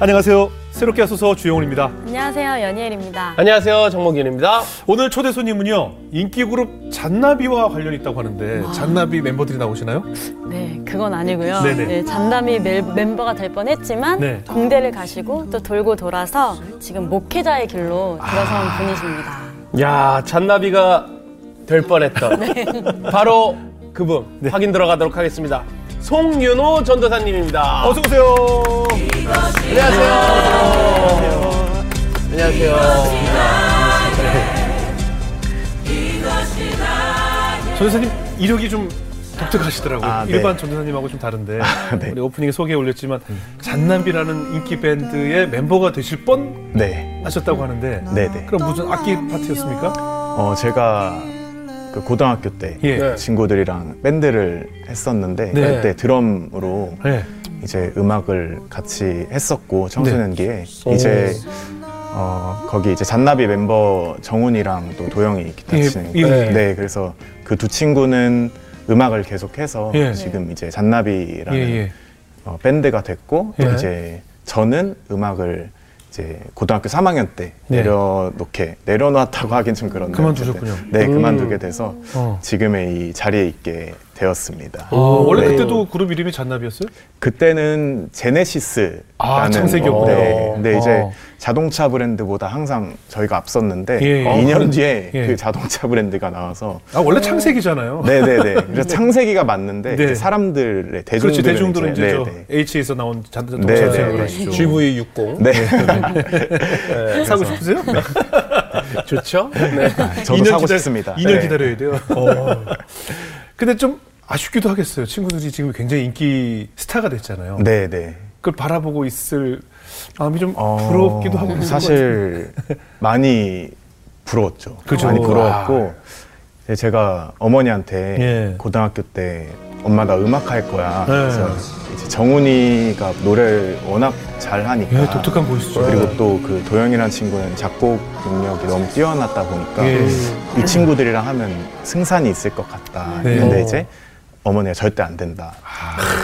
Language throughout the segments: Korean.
안녕하세요. 새롭게 하소서 주영훈입니다. 안녕하세요, 연희엘입니다. 안녕하세요, 정목윤입니다. 오늘 초대 손님은요 인기 그룹 잔나비와 관련이 있다고 하는데 잔나비 멤버들이 나오시나요? 네, 그건 아니고요. 네네. 네, 잔담이 멜- 멤버가 될 뻔했지만 네. 공대를 가시고 또 돌고 돌아서 지금 목회자의 길로 들어선 아. 분이십니다. 야, 잔나비가 될 뻔했던 바로 그분 확인 들어가도록 하겠습니다. 송윤호 전도사님입니다. 어서 오세요. 안녕하세요. 안녕하세요. 전도사님 이력이 좀 독특하시더라고요. 아, 네. 일반 전도사님하고 좀 다른데 네. 우리 오프닝에 소개 올렸지만 잔나비라는 인기 밴드의 멤버가 되실 뻔 네, 하셨다고 하는데 네, 네. 그럼 무슨 악기 파트였습니까? 어 제가 그 고등학교 때 예. 네. 친구들이랑 밴드를 했었는데 네. 그때 드럼으로 네. 이제 음악을 같이 했었고 청소년기에 네. 이제 어 거기 이제 잔나비 멤버 정훈이랑 또 도영이 기타 예, 치는 예, 예. 네 그래서 그 두 친구는 음악을 계속해서 예. 지금 이제 잔나비라는 예, 예. 어, 밴드가 됐고 예. 이제 저는 음악을 이제 고등학교 3학년 때 네. 내려놓게 내려놨다고 하긴 좀 그런데 그만두셨군요. 네 음. 그만두게 돼서 어. 지금의 이 자리에 있게 되었습니다. 어, 원래 네. 그때도 그룹 이름이 잔나비였어요? 그때는 제네시스라는 아, 창세기였구나. 네, 근데 이제 어. 자동차 브랜드보다 항상 저희가 앞섰는데 예. 어, 2년 그런- 뒤에 예. 그 자동차 브랜드가 나와서 아 원래 창세기잖아요. 네 네 네 그래서 창세기가 맞는데 네. 이제 사람들의 그렇지 대중들은 이제, 이제 저 네네. H에서 나온 자동차 네, 네, 생각을 네. 하시죠. GV60. 네. 사고 싶으세요? 좋죠? 네. 저도 사고 싶습니다. 2년 네. 기다려야 돼요. 어. 근데 좀 아쉽기도 하겠어요. 친구들이 지금 굉장히 인기 스타가 됐잖아요. 네, 네. 그걸 바라보고 있을 마음이 좀 어, 부럽기도 하고 그런 사실 많이 부러웠죠. 그죠. 많이 부러웠고 이제 제가 어머니한테 예. 고등학교 때 엄마 나 음악 할 거야. 네. 그래서 이제 정훈이가 노래를 워낙 잘 하니까 예, 독특한 보이스죠. 그리고 또 그 도영이라는 친구는 작곡 능력이 너무 뛰어났다 보니까 예. 이 친구들이랑 하면 승산이 있을 것 같다. 네. 근데 어. 이제 어머니가 절대 안 된다.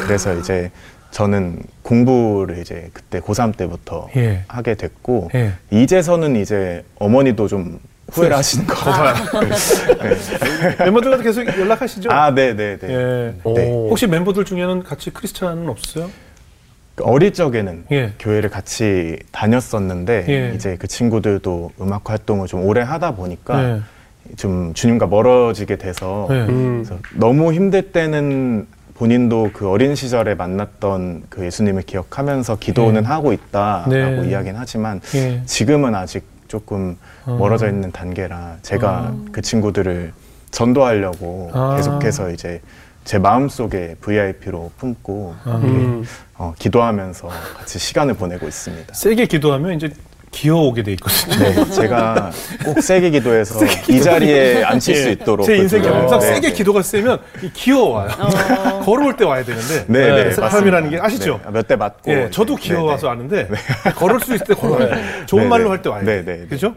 그래서 이제 저는 공부를 이제 그때 고3 때부터 예. 하게 됐고 예. 이제서는 이제 어머니도 좀 후회를 하시는 거 같아요. 네. 멤버들과도 계속 연락하시죠? 아, 네, 네, 네. 예. 네. 오. 혹시 멤버들 중에는 같이 크리스찬은 없어요? 그 어릴 적에는 예. 교회를 같이 다녔었는데 예. 이제 그 친구들도 음악 활동을 좀 오래 하다 보니까 예. 좀 주님과 멀어지게 돼서 예. 음. 너무 힘들 때는 본인도 그 어린 시절에 만났던 그 예수님을 기억하면서 기도는 예. 하고 있다라고 네. 이야기는 하지만 예. 지금은 아직 조금 어. 멀어져 있는 단계라 제가 그 친구들을 전도하려고 아. 계속해서 이제 제 마음속에 VIP로 품고 아. 음. 어, 기도하면서 같이 시간을 보내고 있습니다. 세게 기도하면 이제 기어오게 돼 있거든요. 네, 제가 꼭 세게 기도해서 이 자리에 앉힐 수 예. 있도록 제 인생에 그렇죠. 항상 네, 세게 네. 기도가 세면 이 기어와요. 걸어올 때 와야 되는데 네, 네, 사람이라는 게. 아시죠? 네, 몇대 맞고. 예, 저도 네, 기어와서 네, 아는데 걸을 수 있을 때 걸어야 돼. 좋은 네, 말로 네. 할때 와야 네, 돼. 네, 네. 그죠?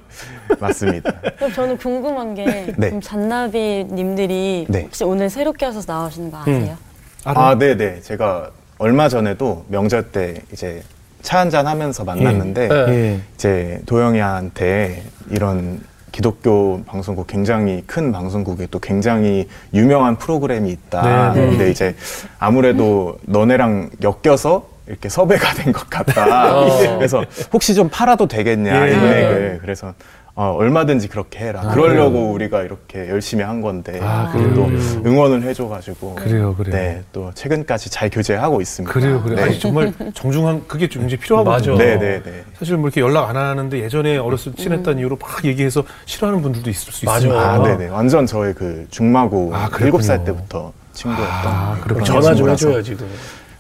네. 맞습니다. 그럼 저는 궁금한 게 네. 그럼 잔나비님들이 네. 혹시 오늘 새롭게 하셔서 나오시는 거 아세요? 알아요? 아, 네, 네. 제가 얼마 전에도 명절 때 이제 차 한잔 하면서 만났는데 예. 예. 이제 도영이한테 이런 기독교 방송국 굉장히 큰 방송국에 또 굉장히 유명한 프로그램이 있다. 네, 네. 근데 이제 아무래도 너네랑 엮여서 이렇게 섭외가 된 것 같다. 어. 그래서 혹시 좀 팔아도 되겠냐 예. 인맥을. 그래서 어, 얼마든지 그렇게 해라. 그러려고 우리가 이렇게 열심히 한 건데 아, 또 그래요? 응원을 해줘가지고 그래요, 그래요. 네, 또 최근까지 잘 교제하고 있습니다. 그래요, 그래요. 네. 아니, 정말 정중한 그게 좀 이제 필요하거든요. 맞아. 네, 네, 네. 사실 뭐 이렇게 연락 안 하는데 예전에 어렸을 때 친했다는 이유로 막 얘기해서 싫어하는 분들도 있을 수. 있으니까. 아, 네 네. 완전 저의 그 중마고 아, 일곱 살 그랬군요. 때부터 친구였던. 아, 전화 좀. 해줘야지. 너.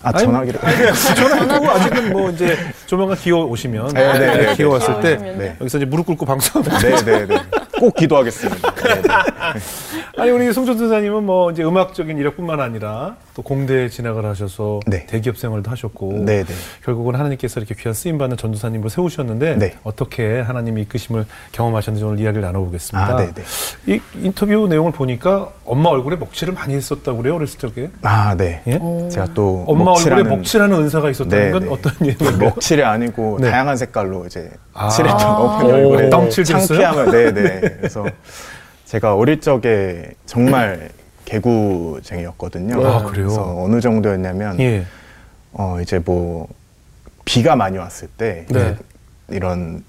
아, 아니, 전화기를. 전화하고 아직은 뭐 이제 조만간 기어 오시면 네, 네, 네. 기어 왔을 때 기어 네. 여기서 이제 무릎 꿇고 방송. 네네 네. 꼭 기도하겠습니다. 네, 네. 아니 우리 송준 선사님은 뭐 이제 음악적인 이력뿐만 아니라 또 공대 진학을 하셔서 네. 대기업 생활도 하셨고 네, 네. 결국은 하나님께서 이렇게 귀한 쓰임 받는 전도사님으로 세우셨는데 네. 어떻게 하나님의 이끄심을 경험하셨는지 오늘 이야기를 나눠보겠습니다. 아, 네, 네. 이 인터뷰 내용을 보니까 엄마 얼굴에 먹칠을 많이 했었다고 그래요 어렸을 적에. 아, 네. 예? 제가 또 엄마 얼굴에 먹칠하는- 먹칠하는 은사가 있었다는 네, 건 네. 어떤 얘기인가요? 먹칠이 아니고 네. 다양한 색깔로 이제 아. 칠했던 아. 어머니 오, 얼굴에 했어요? 창피함을 네네 그래서 제가 어릴 적에 정말 개구쟁이였거든요. 아, 그래요? 그래서 어느 정도였냐면 예. 어 이제 뭐 비가 많이 왔을 때 네. 이런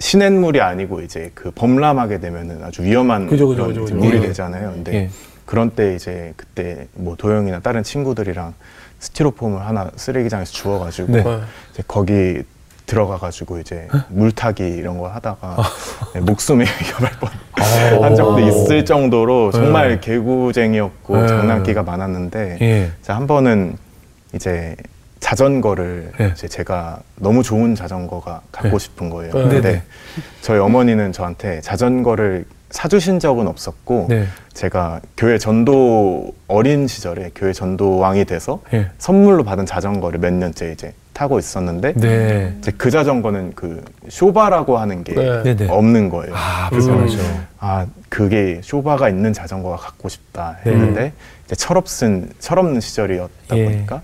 시냇물이 아니고 이제 그 범람하게 되면은 아주 위험한 그죠, 그죠, 그죠, 그죠. 물이 예. 되잖아요. 근데 예. 그런 때 이제 그때 뭐 도영이나 다른 친구들이랑 스티로폼을 하나 쓰레기장에서 주워가지고 네. 네. 이제 거기 들어가가지고 이제 물타기 이런 거 하다가 네, 목숨이 위험할 뻔 한 적도 있을 정도로 정말 네. 개구쟁이였고 네. 장난기가 많았는데 예. 자, 한 번은 이제 자전거를 네. 이제 제가 너무 좋은 자전거가 갖고 네. 싶은 거예요. 네. 근데 네네. 저희 어머니는 저한테 자전거를 사주신 적은 없었고 네. 제가 교회 전도 어린 시절에 교회 전도왕이 돼서 예. 선물로 받은 자전거를 몇 년째 이제 타고 있었는데 네. 이제 그 자전거는 그 쇼바라고 하는 게 네. 네네. 없는 거예요. 아 불편하죠. 아 그게 쇼바가 있는 자전거가 갖고 싶다 네. 했는데 이제 철없은 철없는 시절이었다 예. 보니까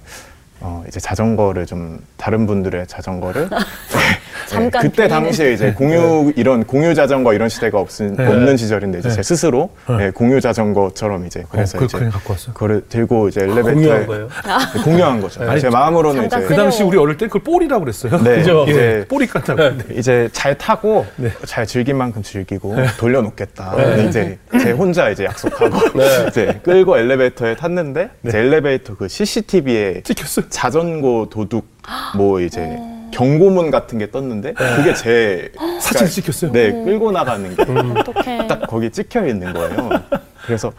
어 이제 자전거를 좀 다른 분들의 자전거를 잠깐 그때 빌리는- 당시에 이제 공유 이런 공유 자전거 이런 시대가 없은 네. 없는 시절인데 이제 네. 제 스스로 네. 예, 공유 자전거처럼 이제 그래서 어, 그, 이제 그냥 갖고 왔어요. 그거를 들고 이제 엘리베이터에 공유한 거예요. 네, 공유한 거죠. 아니, 제 마음으로는 이제 그 당시. 우리 어릴 때 그걸 볼이라고 그랬어요. 네, 그죠? 예, 이제 볼이 깐다고. 네. 이제 잘 타고 네. 잘 즐긴 만큼 즐기고 돌려놓겠다. 이제 제 혼자 이제 약속하고 네. 이제 끌고 엘리베이터에 탔는데 이제 엘리베이터 그 CCTV에 찍혔어요. 자전거 도둑 뭐 이제 경고문 같은 게 떴는데 그게 제 사진 찍혔어요. 네 끌고 나가는 게 어떡해. 딱 거기 찍혀 있는 거예요. 그래서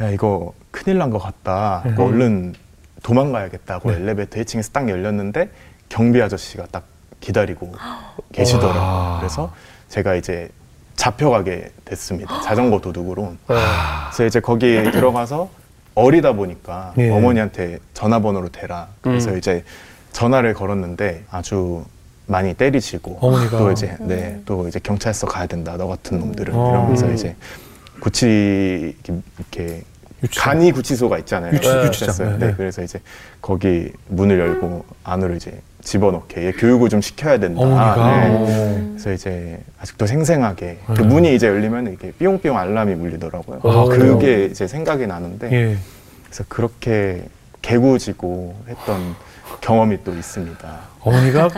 야 이거 큰일 난 것 같다. 음. 그 얼른 도망가야겠다고 네. 엘리베이터 1층에서 딱 열렸는데 경비 아저씨가 딱 기다리고 계시더라고요. 와. 그래서 제가 이제 잡혀가게 됐습니다. 자전거 도둑으로. 네. 그래서 이제 거기 들어가서 어리다 보니까 예. 어머니한테 전화번호로 대라. 그래서 음. 이제 전화를 걸었는데 아주 많이 때리시고 어머니가. 또 이제 네, 또 이제 경찰서 가야 된다. 너 같은 놈들은 어. 이러면서 음. 이제 구치 이렇게, 유치장. 간이 구치소가 있잖아요. 유치- 네, 유치장. 네. 네, 그래서 이제 거기 문을 열고 안으로 이제 집어넣게 얘 교육을 좀 시켜야 된다. 어머니가. 네. 오. 그래서 이제 아직도 생생하게 그 음. 문이 이제 열리면 이렇게 삐용삐용 알람이 울리더라고요. 아, 그래요? 그게 이제 생각이 나는데 예. 그래서 그렇게 개구지고 했던 경험이 또 있습니다. 어머니가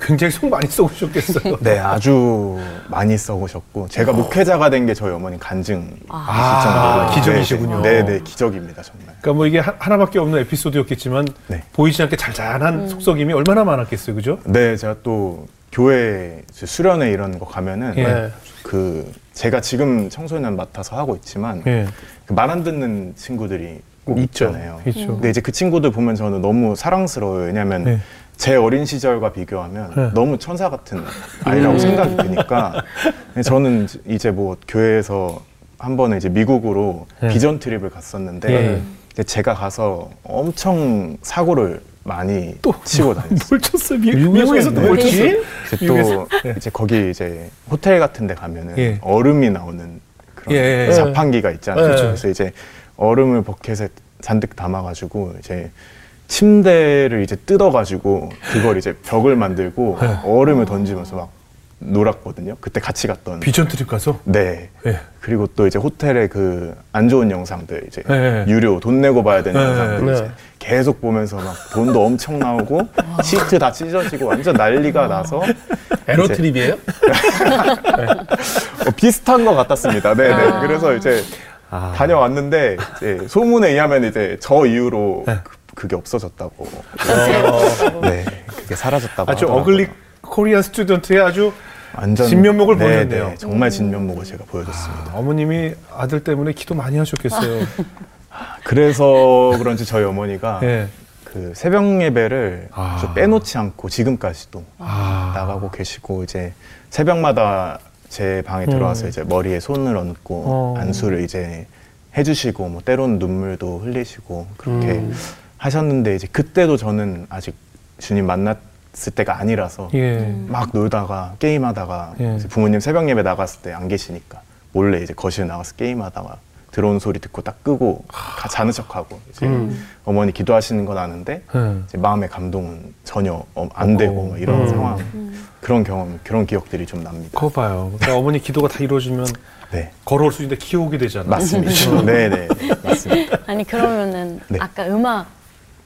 굉장히 속 많이 쏘셨겠어요. 네, 아주 많이 써보셨고 제가 목회자가 된 게 저희 어머니 간증이실 아, 정도로 기적이시군요. 네, 네, 기적입니다 정말. 그러니까 뭐 이게 하- 하나밖에 없는 에피소드였겠지만 네. 보이지 않게 잘잘한 속썩임이 얼마나 많았겠어요, 그죠? 네, 제가 또 교회 수련회 이런 거 가면은 예. 네. 그 제가 지금 청소년 맡아서 하고 있지만 예, 그말안 듣는 친구들이 꼭. 있잖아요. 있죠. 근데 이제 그 친구들 보면 저는 너무 사랑스러워요. 왜냐면 네. 제 어린 시절과 비교하면 네. 너무 천사 같은 아이라고 생각이 드니까 저는 이제 뭐 교회에서 한 번은 이제 미국으로 네. 비전 트립을 갔었는데 예. 이제 제가 가서 엄청 사고를 많이 또 치고 다녔어요. 뭘 쳤어요? 미, 미국에서 미국에서도 뭘? 쳤어요? 이제 또? 네. 이제 거기 이제 호텔 같은 데 가면은 예. 얼음이 나오는 그런 예, 예. 자판기가 있잖아요. 예. 그래서 이제 얼음을 버켓에 잔뜩 담아가지고 이제 침대를 이제 뜯어가지고 그걸 이제 벽을 만들고 예. 얼음을 던지면서 막 놀았거든요. 그때 같이 갔던. 비전 트립 가서 네. 예. 그리고 또 이제 호텔의 그 안 좋은 영상들 이제 예. 유료 돈 내고 봐야 되는 예. 영상들 네. 이제 계속 보면서 막 돈도 엄청 나오고 시트 다 찢어지고 완전 난리가 나서 에로 이제- 트립이에요? 어, 비슷한 것 같았습니다. 네네. 그래서 이제 아. 다녀왔는데 이제 소문에 의하면 이제 저 이후로 네. 그, 그게 없어졌다고. 네, 그게 사라졌다고. 아주 하더라고요. ugly Korean student의 아주 완전 진면목을 네, 보여줬네요. 네, 정말 진면목을 제가 보여줬습니다. 아, 어머님이 아들 때문에 기도 많이 하셨겠어요. 그래서 그런지 저희 어머니가 예. 그 새벽 예배를 아. 빼놓지 않고 지금까지도 아. 나가고 계시고 이제 새벽마다 제 방에 들어와서 음. 이제 머리에 손을 얹고 어. 안수를 이제 해주시고 뭐 때로는 눈물도 흘리시고 그렇게 음. 하셨는데 이제 그때도 저는 아직 주님 만났을 때가 아니라서 예. 막 놀다가 게임하다가 예. 부모님 새벽 예배 나갔을 때 안 계시니까 몰래 이제 거실 나가서 게임하다가 들어온 소리 듣고 딱 끄고 다 자는 척하고 이제 음. 어머니 기도하시는 건 아는데 예. 이제 마음의 감동은 전혀 어, 안 되고 뭐 이런 음. 상황 그런 경험 그런 기억들이 좀 납니다. 그거 봐요. 그러니까 어머니 기도가 다 이루어지면 네 걸어올 수 있는데 기어오게 되잖아요. 맞습니다. 네네 맞습니다. 아니 그러면은 네. 아까 음악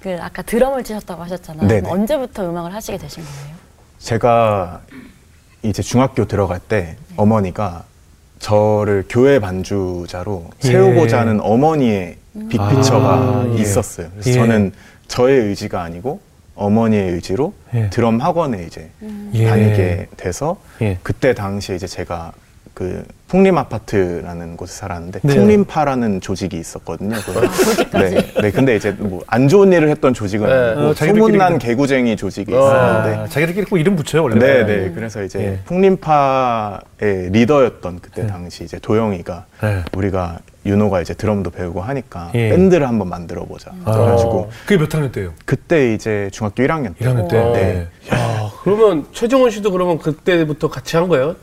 그 아까 드럼을 치셨다고 하셨잖아요. 네네. 그럼 언제부터 음악을 하시게 되신 거예요? 제가 이제 중학교 들어갈 때 어머니가 저를 교회 반주자로 예. 세우고자 하는 어머니의 빅피처가 아, 예. 있었어요. 그래서 예. 저는 저의 의지가 아니고 어머니의 의지로 예. 드럼 학원에 이제 예. 다니게 돼서 예. 그때 당시에 이제 제가 그 풍림 아파트라는 곳에 살았는데 네. 풍림파라는 조직이 있었거든요. 그- 아. 네, 네, 근데 이제 뭐 안 좋은 일을 했던 조직은 네. 아니고 어, 소문난 개구쟁이 조직이 어. 있었는데 아, 자기들끼리 꼭 이름 붙여요 원래. 네, 네. 그래서 이제 예. 풍림파의 리더였던 그때 네. 당시 이제 도영이가 네. 우리가 윤호가 이제 드럼도 배우고 하니까 예. 밴드를 한번 만들어 보자. 아. 그래가지고 그게 몇 학년 때예요? 그때 이제 중학교 1학년 때. 1학년 때. 어. 네. 야, 그러면 최정원 씨도 그러면 그때부터 같이 한 거예요?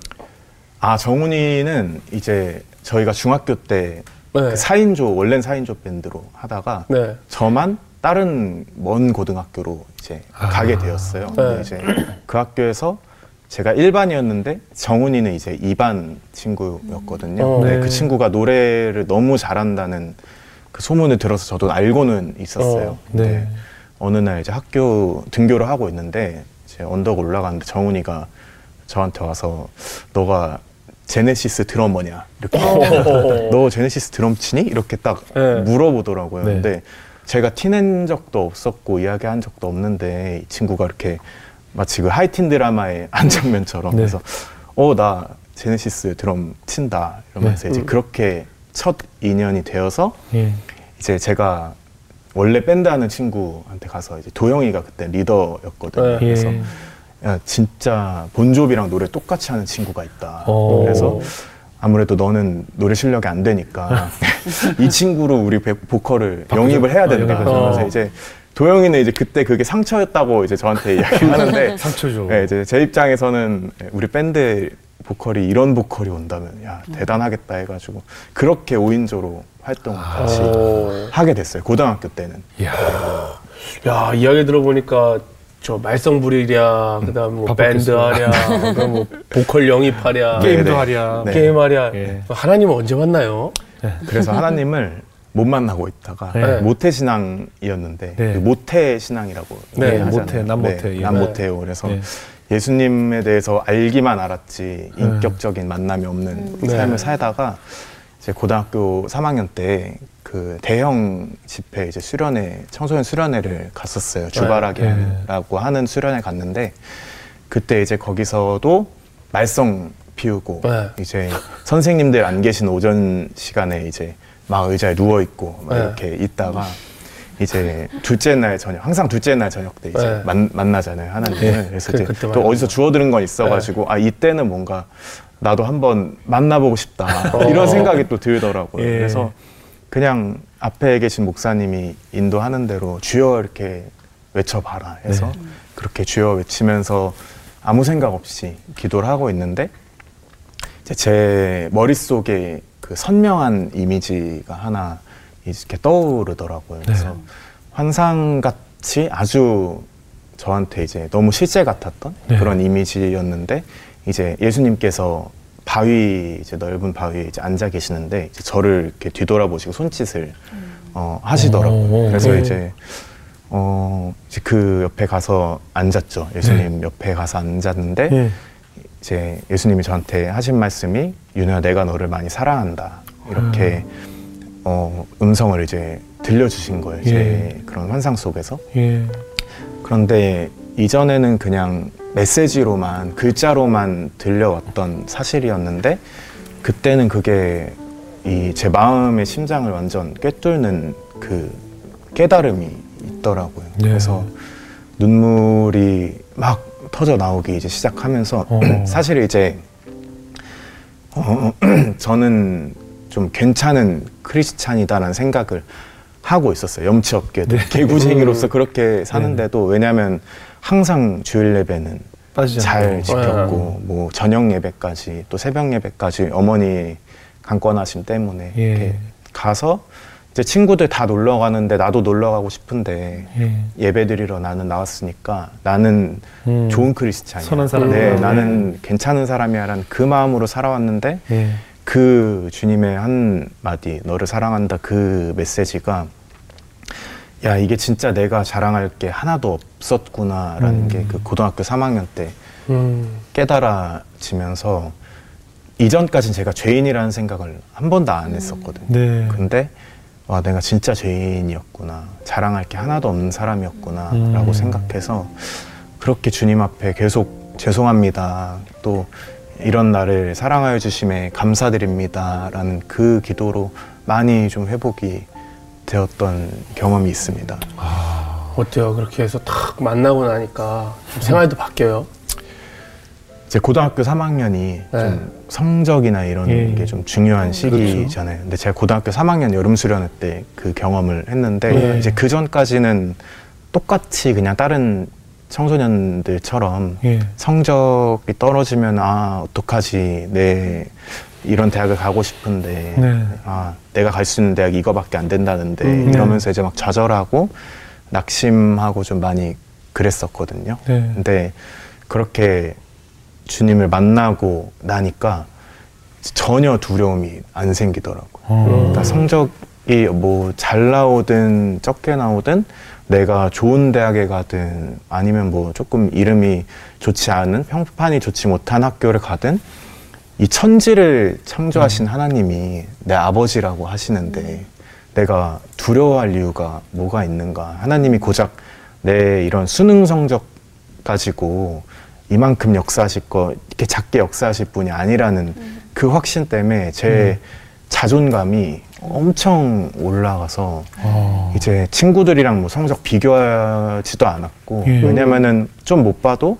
아 정훈이는 이제 저희가 중학교 때 네. 그 4인조 원래는 4인조 밴드로 하다가 네. 저만 다른 먼 고등학교로 이제 아. 가게 되었어요. 근데 네. 이제 그 학교에서 제가 1반이었는데 정훈이는 이제 2반 친구였거든요. 어. 근데 네. 그 친구가 노래를 너무 잘한다는 그 소문을 들어서 저도 알고는 있었어요. 어. 근데 네. 어느 날 이제 학교 등교를 하고 있는데 이제 언덕 올라가는데 정훈이가 저한테 와서 너가 제네시스 드러머냐 이렇게 너 제네시스 드럼 치니 이렇게 딱 네. 물어보더라고요. 네. 근데 제가 티낸 적도 없었고 이야기한 적도 없는데 이 친구가 이렇게 마치 그 하이틴 드라마의 한 장면처럼 네. 그래서 어 나 제네시스 드럼 친다 이러면서 네. 이제 음. 그렇게 첫 인연이 되어서 예. 이제 제가 원래 밴드 하는 친구한테 가서 이제 도영이가 그때 리더였거든요. 네. 그래서 예. 야 진짜 본조비랑 노래 똑같이 하는 친구가 있다. 어. 그래서 아무래도 너는 노래 실력이 안 되니까 이 친구로 우리 배- 보컬을 바꾸자. 영입을 해야 어, 된다. 영입을 그래서 해서. 이제 도영이는 이제 그때 그게 상처였다고 이제 저한테 이야기하는데 상처죠. 네, 이제 제 입장에서는 우리 밴드 보컬이 이런 보컬이 온다면 야 대단하겠다 해가지고 그렇게 5인조로 활동을 같이 어. 하게 됐어요. 고등학교 때는. 이야. 야, 이야기 들어보니까 저 말썽부리랴, 그다음 뭐 바쁘겠어요. 밴드 하랴, 그다음 뭐 보컬 영입하랴, 네, 게임도 네. 하랴. 네. 게임 하랴. 예. 하나님은 언제 만나요? 그래서 하나님을 못 만나고 있다가 네. 모태 신앙이었는데 네. 그 모태 신앙이라고 네. 모태, 남 모태, 예. 남 네. 모태요. 그래서 네. 예수님에 대해서 알기만 알았지 인격적인 만남이 없는 네. 삶을 살다가 이 제 고등학교 3학년 때 그 대형 집회 이제 수련회 청소년 수련회를 갔었어요. 주바라기라고 하는 수련회 갔는데 그때 이제 거기서도 말썽 피우고 네. 이제 선생님들 안 계신 오전 시간에 이제 막 의자에 누워 있고 막 네. 이렇게 있다가 이제 둘째 날 저녁 항상 둘째 날 저녁 때 이제 네. 만, 만나잖아요 하나님을 네. 그래서 그- 이제 또 어디서 거. 주워들은 건 있어가지고 아 이때는 뭔가 나도 한번 만나보고 싶다 어. 이런 생각이 또 들더라고요 예. 그래서 그냥 앞에 계신 목사님이 인도하는 대로 주여 이렇게 외쳐봐라 해서 네. 그렇게 주여 외치면서 아무 생각 없이 기도를 하고 있는데 제 머릿속에 그 선명한 이미지가 하나 이렇게 떠오르더라고요. 그래서 네. 환상같이 아주 저한테 이제 너무 실제 같았던 네. 그런 이미지였는데 이제 예수님께서 바위 이제 넓은 바위에 이제 앉아 계시는데 이제 저를 이렇게 뒤돌아보시고 손짓을 어, 하시더라고요. 오, 그래서 네. 이제 어 이제 그 옆에 가서 앉았죠. 예수님 옆에 가서 앉았는데 예. 이제 예수님이 저한테 하신 말씀이 윤호야 내가 너를 많이 사랑한다 이렇게 어 음성을 이제 들려주신 거예요. 제 예. 그런 환상 속에서. 예. 그런데 이전에는 그냥 메시지로만 글자로만 들려왔던 사실이었는데 그때는 그게 이 제 마음의 심장을 완전 꿰뚫는 그 깨달음이 있더라고요. 네. 그래서 눈물이 막 터져 나오기 이제 시작하면서 어. 사실 이제 어, 저는 좀 괜찮은 크리스찬이다라는 생각을 하고 있었어요. 염치 없게도 개구쟁이로서 그렇게 사는데도 왜냐하면 항상 주일 예배는 빠지지 잘 않고. 지켰고 뭐 저녁 예배까지 또 새벽 예배까지 어머니 강권하심 때문에 예. 이렇게 가서 이제 친구들 다 놀러 가는데 나도 놀러 가고 싶은데 예. 예배 드리러 나는 나왔으니까 나는 음. 좋은 크리스찬이야. 선한 사람이야. 네, 음. 나는 괜찮은 사람이야라는 그 마음으로 살아왔는데 예. 그 주님의 한 마디 너를 사랑한다 그 메시지가 야 이게 진짜 내가 자랑할 게 하나도 없었구나라는 음. 게그 고등학교 3학년 때 음. 깨달아지면서 이전까진 제가 죄인이라는 생각을 한 번도 안 했었거든요. 네. 근데 와 내가 진짜 죄인이었구나 자랑할 게 하나도 없는 사람이었구나라고 음. 생각해서 그렇게 주님 앞에 계속 죄송합니다 또 이런 나를 사랑하여 주심에 감사드립니다라는 그 기도로 많이 좀 회복이 되었던 경험이 있습니다. 어때요? 그렇게 해서 탁 만나고 나니까 좀 생활도 바뀌어요. 이제 고등학교 3학년이 네. 좀 성적이나 이런 예. 게좀 중요한 시기잖아요. 근데 제가 고등학교 3학년 여름 수련회 때 그 경험을 했는데 예. 이제 그 전까지는 똑같이 그냥 다른 청소년들처럼 예. 성적이 떨어지면 아 어떡하지 내 이런 대학을 가고 싶은데 네. 아 내가 갈 수 있는 대학이 이거밖에 안 된다는데 음. 이러면서 이제 막 좌절하고 낙심하고 좀 많이 그랬었거든요. 네. 근데 그렇게 주님을 만나고 나니까 전혀 두려움이 안 생기더라고요. 어. 그러니까 성적이 뭐 잘 나오든 적게 나오든 내가 좋은 대학에 가든 아니면 뭐 조금 이름이 좋지 않은 평판이 좋지 못한 학교를 가든 이 천지를 창조하신 하나님이 내 아버지라고 하시는데 내가 두려워할 이유가 뭐가 있는가? 하나님이 고작 내 이런 수능 성적 가지고 이만큼 역사하실 거 이렇게 작게 역사하실 분이 아니라는 그 확신 때문에 제 자존감이 엄청 올라가서 어. 이제 친구들이랑 뭐 성적 비교하지도 않았고 예. 왜냐면은 좀 못 봐도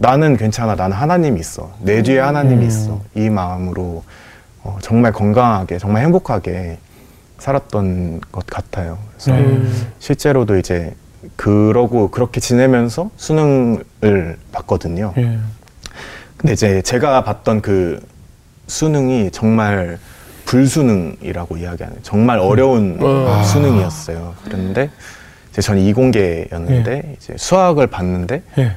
나는 괜찮아 나는 하나님이 있어 내 뒤에 하나님이 음. 있어 이 마음으로 어, 정말 건강하게 정말 행복하게 살았던 것 같아요 그래서 음. 실제로도 이제 그러고 그렇게 지내면서 수능을 봤거든요 예. 근데 이제 제가 봤던 그 수능이 정말 불수능이라고 이야기하는 정말 어려운 아. 수능이었어요. 그런데 이제 저는 이공계였는데 이제 수학을 봤는데 예.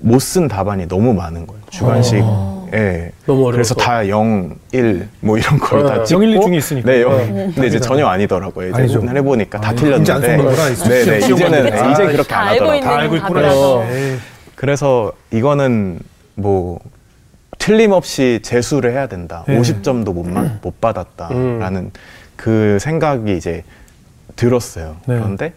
못 쓴 답안이 너무 많은 거예요. 주관식. 어. 예. 너무. 그래서 다 0, 1, 뭐 이런 걸 어. 다 찍고 0, 1, 2 중에 있으니까. 네, 0. 어. 근데 이제 전혀 아니더라고요. 이제 아니죠. 오늘 해보니까 다 아니, 틀렸는데. 이제 안 속는구나, 이제. 네, 네. 시험 이제는 봤는데. 이제 아, 그렇게 다안 알고 하더라고요. 있는 다 알고 있구나. 답이라서. 에이. 그래서 이거는 뭐 틀림없이 재수를 해야 된다. 네. 50점도 못, 마- 못 받았다라는 그 생각이 이제 들었어요. 네. 그런데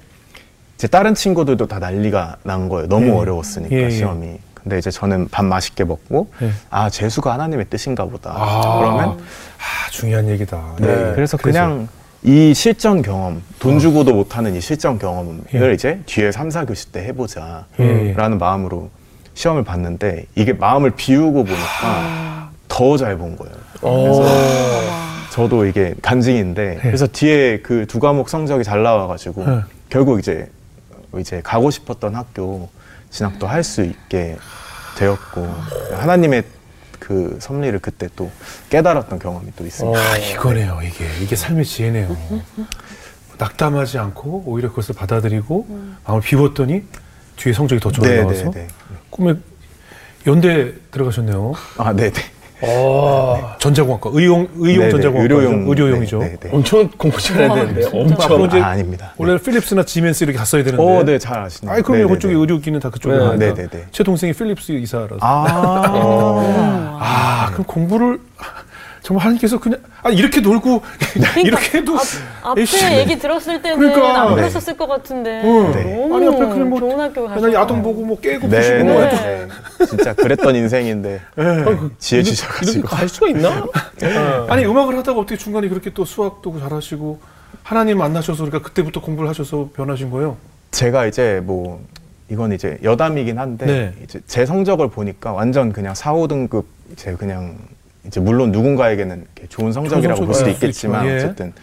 이제 다른 친구들도 다 난리가 난 거예요. 너무 예. 어려웠으니까 예, 예. 시험이. 근데 이제 저는 밥 맛있게 먹고 예. 아 재수가 하나님의 뜻인가 보다. 아. 그러면 아, 중요한 얘기다. 네. 네. 그래서 그냥 이 실전 경험, 돈 주고도 못하는 이 실전 경험을 예. 이제 뒤에 3, 4교시 때 해보자. 예, 예. 라는 마음으로 시험을 봤는데 이게 마음을 비우고 보니까 더 잘 본 거예요. 어. 저도 이게 간증인데 그래서 뒤에 그 두 과목 성적이 잘 나와가지고 네. 결국 이제 이제 가고 싶었던 학교 진학도 할 수 있게 되었고 하나님의 그 섭리를 그때 또 깨달았던 경험이 또 있습니다. 어. 아, 이거네요, 이게. 이게 삶의 지혜네요. 낙담하지 않고 오히려 그것을 받아들이고 마음을 비웠더니 뒤에 성적이 더 좋아 네, 네, 네. 꿈에 연대 들어가셨네요. 아, 네, 네. 어. 전자공학과, 의용, 의용 네, 네. 전자공학과. 의료용 의료용이죠. 네, 네, 네. 엄청 공부 잘해야 되는데 엄청. 아, 아닙니다. 원래 필립스나 지멘스 이렇게 갔어야 되는데. 어, 네, 잘 아시네요. 아니, 그럼요. 네, 네, 그쪽에 네. 의료기는 다 그쪽에 네, 가니까. 네, 네, 네. 제 동생이 필립스 이사라서. 아, 아, 그럼 공부를 정말 하나님께서 그냥 아 이렇게 놀고 이렇게 해도 앞, 앞에 에이씨. 얘기 들었을 때는 그러니까. 안 네. 그랬었을 것 같은데. 응. 네. 너무 아니 앞에 그냥 뭐 좋은 학교 가서. 맨날 야동 보고 뭐 깨고 네, 부시고 네, 뭐 해도 네. 진짜 그랬던 인생인데 지혜 이렇게 주셔가지고. 갈 수가 있나? 어. 아니 음악을 하다가 어떻게 중간에 그렇게 또 수학도 잘하시고 하나님 만나셔서 그러니까 그때부터 공부를 하셔서 변하신 거예요? 제가 이제 뭐 이건 이제 여담이긴 한데 네. 이제 제 성적을 보니까 완전 그냥 4, 5등급 이제 그냥 이제 물론 누군가에게는 좋은 성적이라고 볼 수도 수도 있겠지만 예. 어쨌든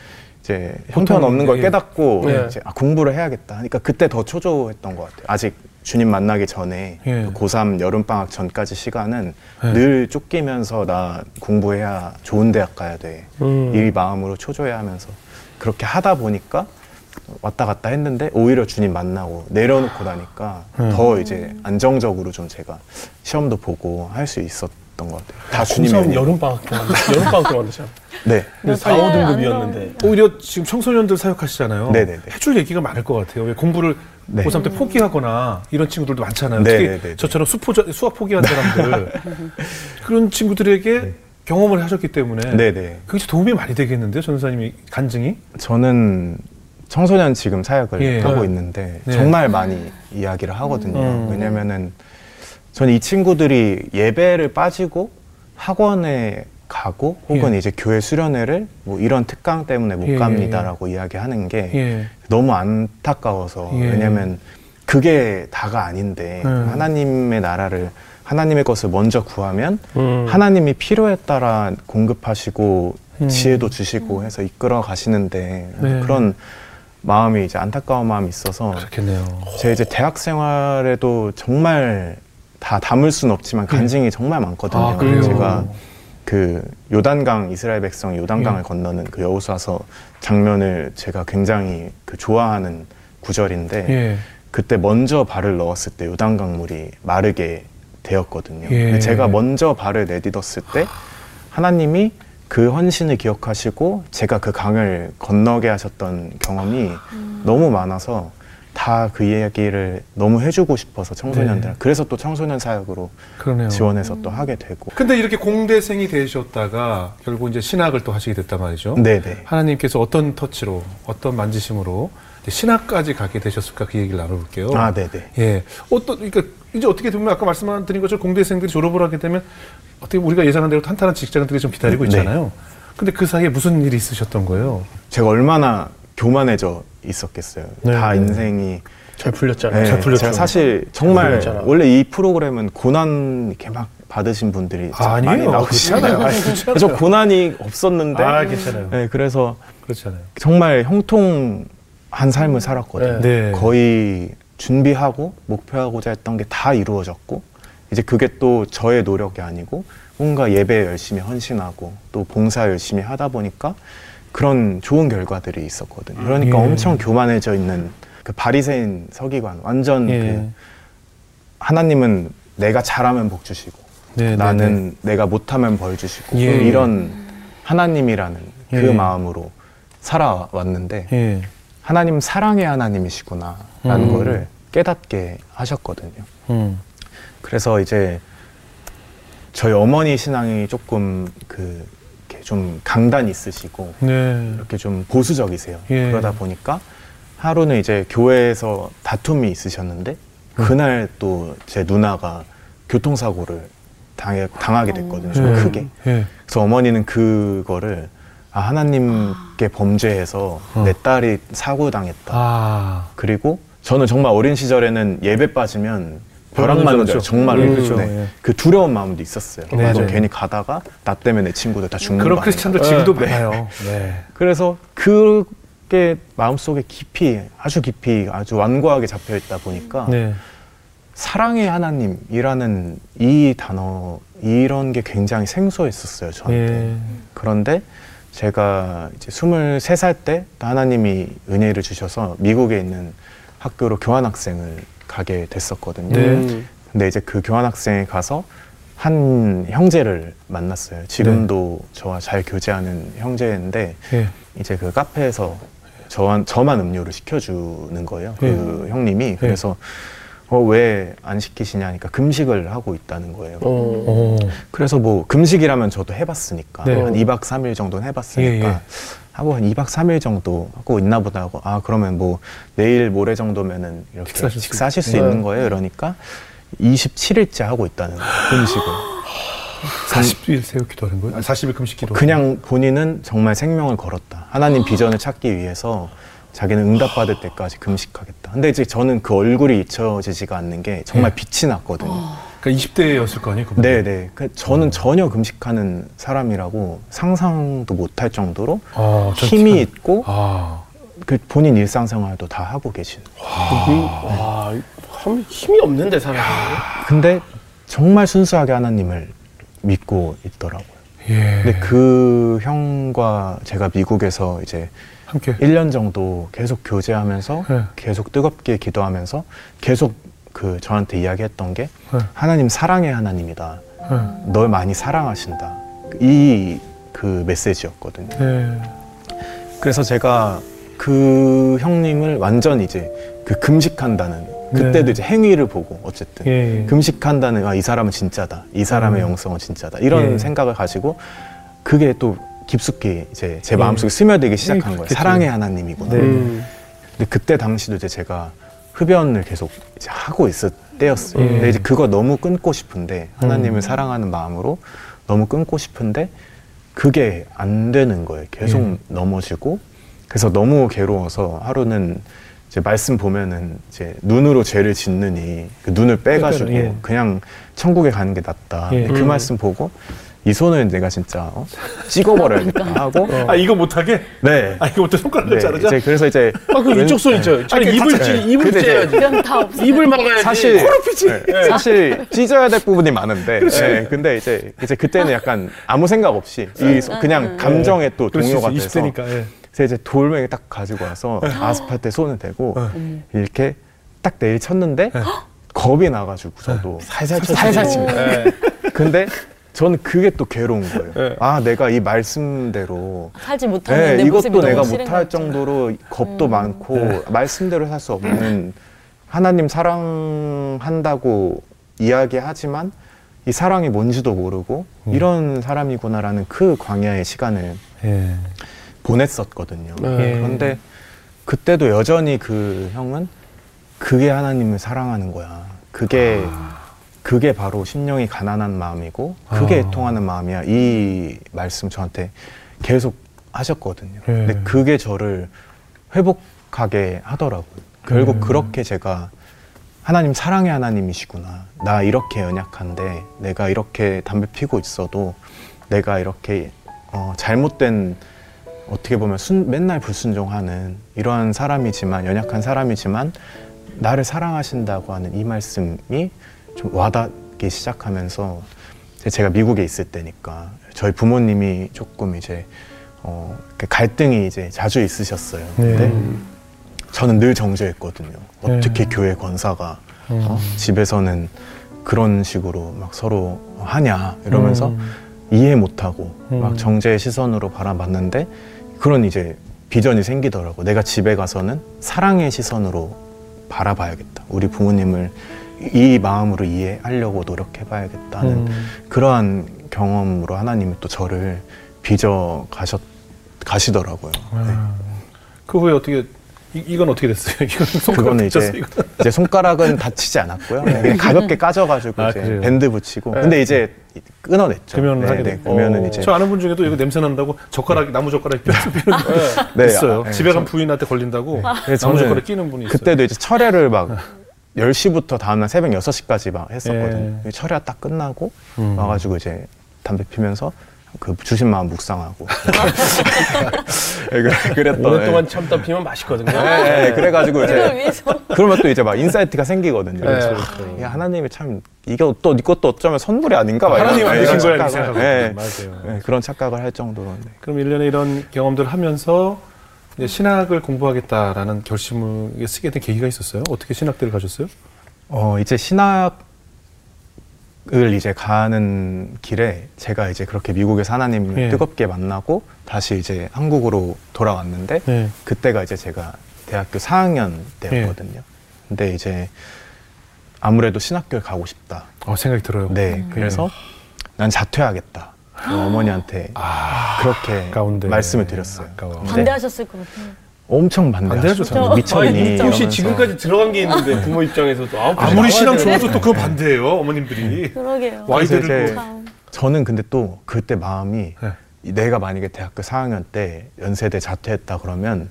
이제 형편 없는 걸 예. 깨닫고 네. 이제 아, 공부를 해야겠다. 그러니까 그때 더 초조했던 것 같아요. 아직 주님 만나기 전에 예. 그 고3 여름방학 전까지 시간은 예. 늘 쫓기면서 나 공부해야 좋은 대학 가야 돼. 음. 이 마음으로 초조해 하면서 그렇게 하다 보니까 왔다 갔다 했는데 오히려 주님 만나고 내려놓고 나니까 음. 더 이제 안정적으로 좀 제가 시험도 보고 할 수 있었 던 것 같아요. 다 중3 주님의 은혜. 여름 방학 동안 여름 방학 동안 드잖아 네. 근데 4, 5등급이었는데 오히려 지금 청소년들 사역하시잖아요. 네네네. 해줄 얘기가 많을 것 같아요. 왜 공부를 네. 고3 때 포기하거나 이런 친구들도 많잖아요. 네네네. 특히 저처럼 수포, 수학 포기한 사람들. 그런 친구들에게 경험을 하셨기 때문에 네네. 그게 도움이 많이 되겠는데요, 전사님이 간증이? 저는 청소년 지금 사역을 예. 하고 네. 있는데 네. 정말 많이 이야기를 하거든요. 음. 왜냐면은 저는 이 친구들이 예배를 빠지고 학원에 가고 혹은 예. 이제 교회 수련회를 뭐 이런 특강 때문에 못 예, 예, 갑니다라고 이야기하는 게 예. 너무 안타까워서 예. 왜냐면 그게 다가 아닌데 음. 하나님의 나라를 하나님의 것을 먼저 구하면 음. 하나님이 필요에 따라 공급하시고 음. 지혜도 주시고 해서 이끌어 가시는데 네. 그런 마음이 이제 안타까운 마음이 있어서 그렇겠네요. 제 이제 대학 생활에도 정말 다 담을 수는 없지만 간증이 정말 많거든요. 아, 그래요? 제가 그 요단강 이스라엘 백성이 요단강을 예. 건너는 그 여호수아서 장면을 제가 굉장히 그 좋아하는 구절인데 예. 그때 먼저 발을 넣었을 때 요단강 물이 마르게 되었거든요. 예. 제가 먼저 발을 내딛었을 때 하나님이 그 헌신을 기억하시고 제가 그 강을 건너게 하셨던 경험이 너무 많아서 다 그 이야기를 너무 해주고 싶어서 청소년들 네. 그래서 또 청소년 사역으로 그러네요. 지원해서 또 하게 되고 근데 이렇게 공대생이 되셨다가 결국 이제 신학을 또 하시게 됐단 말이죠. 네네 하나님께서 어떤 터치로, 어떤 만지심으로 신학까지 가게 되셨을까 그 얘기를 나눠볼게요. 아 네네 예. 어떤, 그러니까 이제 어떻게 보면 아까 말씀드린 것처럼 공대생들이 졸업을 하게 되면 어떻게 우리가 예상한 대로 탄탄한 직장들이 좀 기다리고 네. 있잖아요. 근데 그 사이에 무슨 일이 있으셨던 거예요? 제가 얼마나 교만해져 있었겠어요. 네. 다 인생이 잘 풀렸잖아요 네, 잘 풀렸죠. 제가 사실 정말. 원래 이 프로그램은 고난 이렇게 막 받으신 분들이 진짜 많이. 나오시잖아요. 않아요. 저 고난이 없었는데 아, 괜찮아요. 네, 그래서 그렇잖아요. 정말 형통한 삶을 살았거든요. 네. 거의 준비하고 목표하고자 했던 게 다 이루어졌고 이제 그게 또 저의 노력이 아니고 뭔가 예배 열심히 헌신하고 또 봉사 열심히 하다 보니까 그런 좋은 결과들이 있었거든요. 그러니까 예. 엄청 교만해져 있는 그 바리새인 서기관 완전 예. 그 하나님은 내가 잘하면 복 주시고 네, 나는 내가 못하면 벌 주시고 예. 이런 하나님이라는 그 예. 마음으로 살아왔는데 예. 하나님 사랑의 하나님이시구나라는 음. 거를 깨닫게 하셨거든요. 음. 그래서 이제 저희 어머니 신앙이 조금 그 좀 강단 있으시고 네. 이렇게 좀 보수적이세요. 예. 그러다 보니까 하루는 이제 교회에서 다툼이 있으셨는데 그날 또 제 누나가 교통사고를 당해, 당하게 됐거든요. 좀 예. 크게. 예. 그래서 어머니는 그거를 아, 하나님께 범죄해서 어. 내 딸이 사고 당했다. 아. 그리고 저는 정말 어린 시절에는 예배 빠지면 벼락 맞는 줄 알아요. 정말로. 예, 그렇죠. 네. 예. 그 두려운 마음도 있었어요. 네, 네. 괜히 가다가 나 때문에 내 친구들 다 죽는 그런 거 크리스찬들. 지금도 네. 많아요. 네. 그래서 그게 마음속에 깊이 아주 깊이 아주 완고하게 잡혀 있다 보니까 네. 사랑의 하나님이라는 이 단어 이런 게 굉장히 생소했었어요 저한테. 예. 그런데 제가 이제 23살 때 하나님이 은혜를 주셔서 미국에 있는 학교로 교환학생을 가게 됐었거든요. 네. 음. 근데 이제 그 교환학생에 가서 한 형제를 만났어요. 지금도 저와 잘 교제하는 형제인데 예. 이제 그 카페에서 저한, 저만 음료를 시켜주는 거예요. 그 형님이. 그래서 어, 왜 안 시키시냐니까 금식을 하고 있다는 거예요. 어. 오. 그래서 뭐 금식이라면 저도 해봤으니까 네. 한 2박 3일 정도는 해봤으니까 예, 예. 하고 한 2박 3일 정도 하고 있나 보다 하고 아 그러면 뭐 내일 모레 정도면은 이렇게 식사하실 수 식사하실 수 있- 있는 네. 거예요. 그러니까 27일째 하고 있다는 거예요. 금식을 40일 새우 기도하는 거예요? 아, 40일 금식 기도. 그냥 본인은 정말 생명을 걸었다. 하나님 비전을 찾기 위해서 자기는 응답받을 때까지 금식하겠다. 근데 이제 저는 그 얼굴이 잊혀지지가 않는 게 정말 예. 빛이 났거든요. 그러니까 20대였을 거 아니에요? 그분? 네네. 그 저는 전혀 금식하는 사람이라고 상상도 못할 정도로 아, 전 힘이 참- 있고 아, 그 본인 일상생활도 다 하고 계신. 와, 참 힘이 없는데 사람이. 근데 정말 순수하게 하나님을 믿고 있더라고요. 예. 근데 그 형과 제가 미국에서 이제 함께. 1년 정도 계속 교제하면서 네. 계속 뜨겁게 기도하면서 계속 그 저한테 이야기했던 게 네. 하나님 사랑의 하나님이다. 네. 널 많이 사랑하신다. 이 그 메시지였거든요. 네. 그래서 제가 그 형님을 완전 이제 그 금식한다는 그때도 네. 이제 행위를 보고 어쨌든 예. 금식한다는 아, 이 사람은 진짜다. 이 사람의 음. 영성은 진짜다. 이런 예. 생각을 가지고 그게 또 깊숙이 이제 제 예. 마음속에 스며들기 시작한 거예요. 사랑의 하나님이구나. 네. 음. 근데 그때 당시도 이제 제가 흡연을 계속 이제 하고 있을 때였어요. 예. 근데 이제 그거 너무 끊고 싶은데 하나님을 음. 사랑하는 마음으로 너무 끊고 싶은데 그게 안 되는 거예요. 계속 예. 넘어지고 그래서 너무 괴로워서 하루는 이제 말씀 보면은 이제 눈으로 죄를 짓느니 그 눈을 빼가지고 예. 그냥 천국에 가는 게 낫다. 예. 그 음. 말씀 보고 이 손을 내가 진짜 어? 찍어버려야겠다 하고 아, 이거 못하게? 네. 아, 이거 못해 손가락을 네, 자르자? 이제 그래서 이제 아, 그 이쪽 손 있죠. 아니, 입을 찌, 네. 입을 근데 이제- 찌야지. 이건 다 없어. 입을 막아야지. 사실 코르피지. 네, 사실 찢어야 될 부분이 많은데 네, 근데 이제 이제 그때는 약간 아무 생각 없이 이 소- 그냥 감정에 또 동요가 돼서 20대니까. 예. 그래서 이제 돌멩이 딱 가지고 와서 아스팔트에 손을 대고 어. 이렇게 딱 내일 쳤는데 겁이 나가지고 저도 살살. 살살 칩니다. 네. 근데 저는 그게 또 괴로운 거예요. 네. 아 내가 이 말씀대로 살지 못하는 네, 이것도 내가 못할. 정도로 겁도 음. 많고 말씀대로 살 수 없는 하나님 사랑한다고 이야기하지만 이 사랑이 뭔지도 모르고 음. 이런 사람이구나라는 그 광야의 시간을 예. 보냈었거든요. 네. 그런데 그때도 여전히 그 형은 그게 하나님을 사랑하는 거야. 그게 그게 바로 심령이 가난한 마음이고 그게 아. 애통하는 마음이야. 이 말씀 저한테 계속 하셨거든요. 예. 근데 그게 저를 회복하게 하더라고요. 결국 음. 그렇게 제가 하나님 사랑의 하나님이시구나. 나 이렇게 연약한데 내가 이렇게 담배 피고 있어도 내가 이렇게 어, 잘못된 어떻게 보면 순, 맨날 불순종하는 이러한 사람이지만 연약한 사람이지만 나를 사랑하신다고 하는 이 말씀이 좀 와닿기 시작하면서 제가 미국에 있을 때니까 저희 부모님이 조금 이제 어, 갈등이 이제 자주 있으셨어요. 근데 네. 저는 늘 정죄했거든요. 어떻게 네. 교회 권사가 음. 어? 집에서는 그런 식으로 막 서로 하냐 이러면서 음. 이해 못하고 음. 막 정죄의 시선으로 바라봤는데 그런 이제 비전이 생기더라고. 내가 집에 가서는 사랑의 시선으로 바라봐야겠다. 우리 부모님을 이 마음으로 이해하려고 노력해봐야겠다는 음. 그러한 경험으로 하나님이 또 저를 빚어 가셨 가시더라고요. 네. 아. 그 후에 어떻게 이, 이건 어떻게 됐어요? 이건 손가락 이제. 이제 손가락은 다치지 않았고요. 그냥 가볍게 까져가지고 아? 밴드 붙이고. 네. 근데 이제 끊어냈죠. 금연을 하게 네, 됐고. 금연은 이제 저 아는 분 중에도 이거 냄새 난다고 젓가락 나무 젓가락 뼈서 피는 분 네, 있어요. 아, 네, 집에 저- 간 부인한테 걸린다고 나무 젓가락 끼는 분이 있어요. 그때도 이제 철야를 막 10시부터 다음날 새벽 6시까지 막 했었거든요. 예. 철야 딱 끝나고 음. 와가지고 이제 담배 피면서 그 주신 마음 묵상하고. 네, 그래- 그랬던. 오랫동안 참다 피면 맛있거든요. 네, 네, 그래가지고 이걸 이제 그러면 또 이제 막 insight가 생기거든요. 그렇죠. 야, 하나님이 참 이게 또 이것도 어쩌면 선물이 아닌가 봐. 하나님 주신 거야, 생각하고. 네, 맞아요. 네, 그런 착각을 할 정도로. 네. 그럼 일련의 이런 경험들을 하면서 신학을 공부하겠다라는 결심을 쓰게 된 계기가 있었어요? 어떻게 신학대를 가셨어요? 어, 이제 신학을 이제 가는 길에 제가 이제 그렇게 미국에서 하나님을 예. 뜨겁게 만나고 다시 이제 한국으로 돌아왔는데 네. 그때가 이제 제가 대학교 4학년 예. 때였거든요. 근데 이제 아무래도 신학교에 가고 싶다. 어, 생각이 들어요. 네, 그래서 난 자퇴하겠다. 어머니한테 그렇게 가운데 말씀을 드렸어요. 아까워. 반대하셨을 것 같아요. 엄청 반대하셨죠. 미쳤니? 혹시. 지금까지 들어간 게 있는데 부모 입장에서도 아, 아무리 신앙. 좋아도 또 그거 반대예요, 어머님들이. 그러게요. 와이드를. 참. 저는 근데 또 그때 마음이 네. 내가 만약에 대학교 4학년 때 연세대 자퇴했다 그러면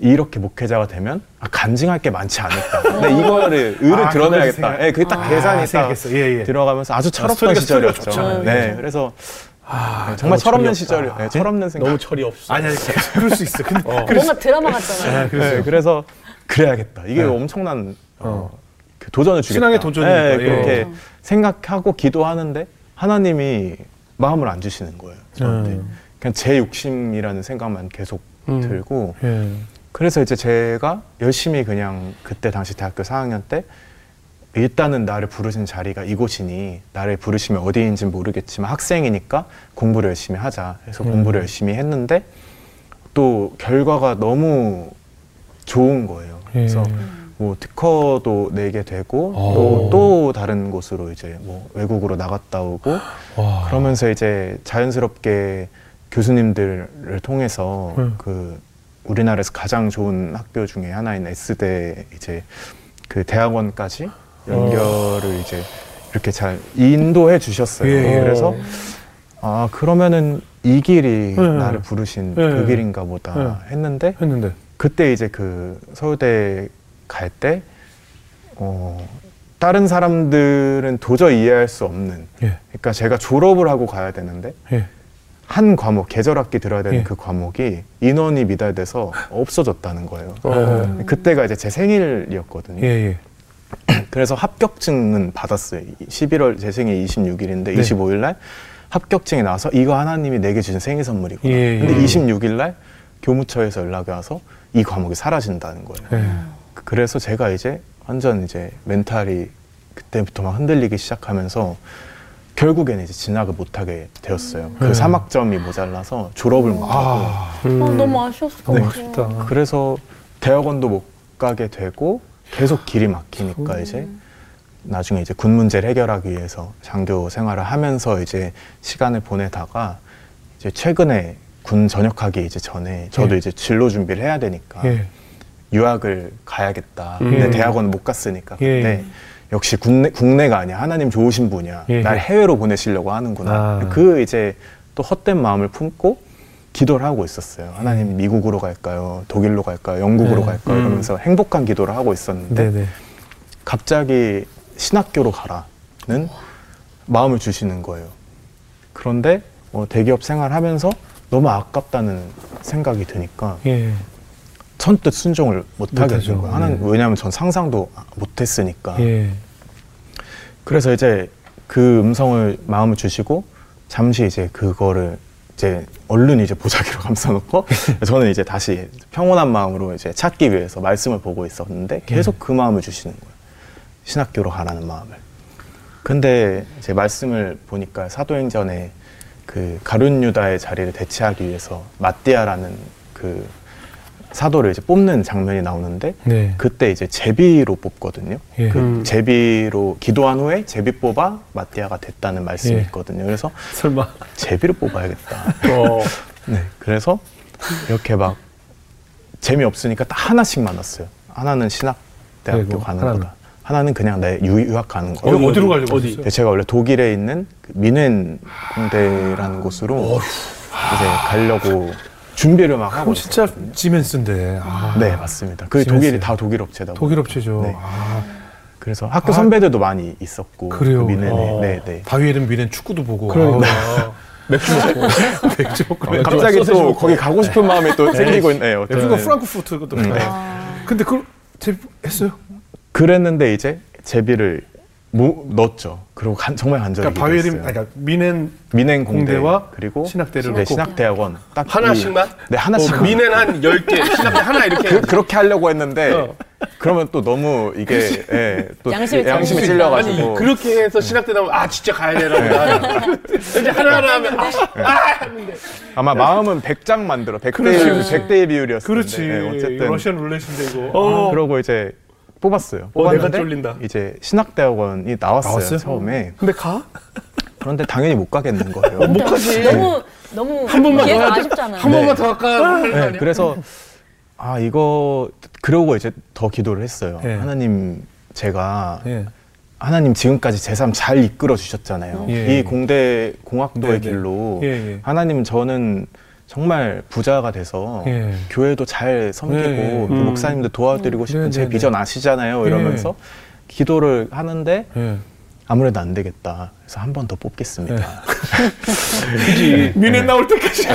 이렇게 목회자가 되면 아, 간증할 게 많지 않을까. 근데 이거를 의를 아, 드러내야겠다. 예, 그게 딱 아, 계산이 딱 생각했어. 예, 예. 들어가면서 아주 철없던 스토리가 스토리가 시절이었죠. 네, 예. 그래서 아, 네, 정말 철없는 철이 시절이, 없다. 네, 철없는 생각. 너무 철이 없어. 아니 아니 그럴 수 있어. 근데 어. 뭔가 드라마 같잖아요. 네, 수 네. 그래서 그래야겠다. 이게 네. 엄청난 어, 어. 그 도전을 주겠다. 신앙의 도전이니까. 네, 예. 그렇게 생각하고 기도하는데 하나님이 마음을 안 주시는 거예요. 저한테. 음. 그냥 제 욕심이라는 생각만 계속 음. 들고 예. 그래서 이제 제가 열심히 그냥 그때 당시 대학교 4학년 때 일단은 나를 부르신 자리가 이곳이니 나를 부르시면 어디인지 모르겠지만 학생이니까 공부를 열심히 하자 해서 음. 공부를 열심히 했는데 또 결과가 너무 좋은 거예요. 그래서 예. 뭐 특허도 내게 되고 오. 또, 또 다른 곳으로 이제 뭐 외국으로 나갔다 오고 와. 그러면서 이제 자연스럽게 교수님들을 통해서 음. 그 우리나라에서 가장 좋은 학교 중에 하나인 S대 이제 그 대학원까지 연결을 이제 이렇게 잘 인도해 주셨어요. 예. 그래서 아 그러면은 이 길이 예. 나를 부르신 예. 그 길인가 보다 했는데 했는데 그때 이제 그 서울대 갈 때 어, 다른 사람들은 도저히 이해할 수 없는 예. 그러니까 제가 졸업을 하고 가야 되는데 예. 한 과목 계절학기 들어야 되는 예. 그 과목이 인원이 미달돼서 없어졌다는 거예요. 어. 그때가 이제 제 생일이었거든요. 예. 예. 그래서 합격증은 받았어요. 11월 제 생일 26일인데 네. 25일 날 합격증이 나와서 이거 하나님이 내게 주신 생일 선물이구나. 예, 근데 예. 26일 날 교무처에서 연락이 와서 이 과목이 사라진다는 거예요. 예. 그래서 제가 이제 완전 이제 멘탈이 그때부터 막 흔들리기 시작하면서 결국에는 이제 진학을 못하게 되었어요. 그 네. 3학점이 모자라서 졸업을 못하고 아. 음. 어, 너무 아쉬웠을 것 너무 같아요. 아쉽다. 그래서 대학원도 못 가게 되고 계속 길이 막히니까 이제 나중에 이제 군 문제를 해결하기 위해서 장교 생활을 하면서 이제 시간을 보내다가 이제 최근에 군 전역하기 이제 전에 저도 예. 이제 진로 준비를 해야 되니까 예. 유학을 가야겠다. 음. 근데 대학원 못 갔으니까. 예. 근데 역시 국내, 국내가 아니야. 하나님 좋으신 분이야. 예. 날 해외로 보내시려고 하는구나. 아. 그 이제 또 헛된 마음을 품고 기도를 하고 있었어요. 음. 하나님 미국으로 갈까요? 독일로 갈까요? 영국으로 네. 갈까요? 음. 이러면서 행복한 기도를 하고 있었는데 네네. 갑자기 신학교로 가라는 마음을 주시는 거예요. 그런데 어, 대기업 생활하면서 너무 아깝다는 생각이 드니까 예. 선뜻 순종을 못하게. 된 거예요. 하나는 네. 왜냐하면 전 상상도 못했으니까. 예. 그래서 이제 그 음성을 마음을 주시고 잠시 이제 그거를 이제 얼른 이제 보자기로 감싸놓고 저는 이제 다시 평온한 마음으로 이제 찾기 위해서 말씀을 보고 있었는데 계속 그 마음을 주시는 거예요. 신학교로 가라는 마음을. 근데 제 말씀을 보니까 사도행전에 그 가룟 유다의 자리를 대체하기 위해서 마띠아라는 그 사도를 이제 뽑는 장면이 나오는데 네. 그때 이제 제비로 뽑거든요. 예. 그 음. 제비로 기도한 후에 제비 뽑아 마띠아가 됐다는 말씀이 예. 있거든요. 그래서 설마. 제비를 뽑아야겠다. 어. 네. 그래서 이렇게 막 재미 없으니까 딱 하나씩 만났어요. 하나는 신학 대학교 그리고 가는 하나는? 거다. 하나는 그냥 내 유- 유학 가는 거다. 어디, 어디 로 가려고 어디? 하셨어요? 네, 제가 원래 독일에 있는 그 민헨 공대라는 곳으로 이제 가려고 준비를 막 하고 그거 진짜 있었거든요. 지멘스인데. 아. 네 맞습니다. 그 지멘스. 독일이 다 독일 업체다. 독일. 업체죠. 네. 아, 그래서 학교 아. 선배들도 많이 있었고 그래요? 그 민헨에 어. 네, 네. 바위에는 미는 축구도 보고. 그러니까. 아우, 맥주 먹고. 맥주 먹고. 어, 갑자기 또 먹고. 거기 가고 싶은 마음이 또 생기고 있네요. 맥주가 프랑크푸르트 것도. 음. 아, 근데 그걸 제 했어요? 그랬는데 이제 제비를 모, 넣었죠. 그리고 간- 정말 간절히 그러니까 기도했어요. 아니, 그러니까 미넨 민행 공대 공대 와 그리고 신학대를 네. 신학대학원 딱 하나씩만? 이- 네 하나씩 어, 미넨 한 10개, 신학대 하나 이렇게. 그, 그렇게 하려고 했는데 어. 그러면 또 너무 이게 예, 또 양심이 양심이. 찔려가지고 아니, 그렇게 해서 신학대 나오면, 아, 진짜 가야 되나 보다. 이제 하나하나 하면, 아, 아! 하는데. 아마 마음은 100장 만들어 100대 그렇지, 그렇지. 100대의 비율이었을 그렇지. 텐데 네, 어쨌든 러시안 룰렛인데 이거. 어. 그러고 이제 뽑았어요. 어, 내가 뽑았는데 쫄린다. 이제 신학대학원이 나왔어요, 나왔어요? 처음에. 근데 가? 그런데 당연히 못 가겠는 거예요. 못 가지. 너무 너무 한 번만 더. 아쉽잖아요. 한 네. 번만 더 할까? 네, 아니야? 그래서 아 이거 그러고 이제 더 기도를 했어요. 예. 하나님 제가 예. 하나님 지금까지 제 삶 잘 이끌어 주셨잖아요. 예. 이 공대 공학도의 네, 네. 길로 예, 예. 하나님 저는 정말 부자가 돼서 예. 교회도 잘 섬기고 네. 또 음. 목사님도 도와드리고 싶은 네, 제 네, 비전 네. 아시잖아요 이러면서 기도를 하는데 예. 아무래도 안 되겠다 그래서 한 번 더 뽑겠습니다 그지. 미네 나올 때까지.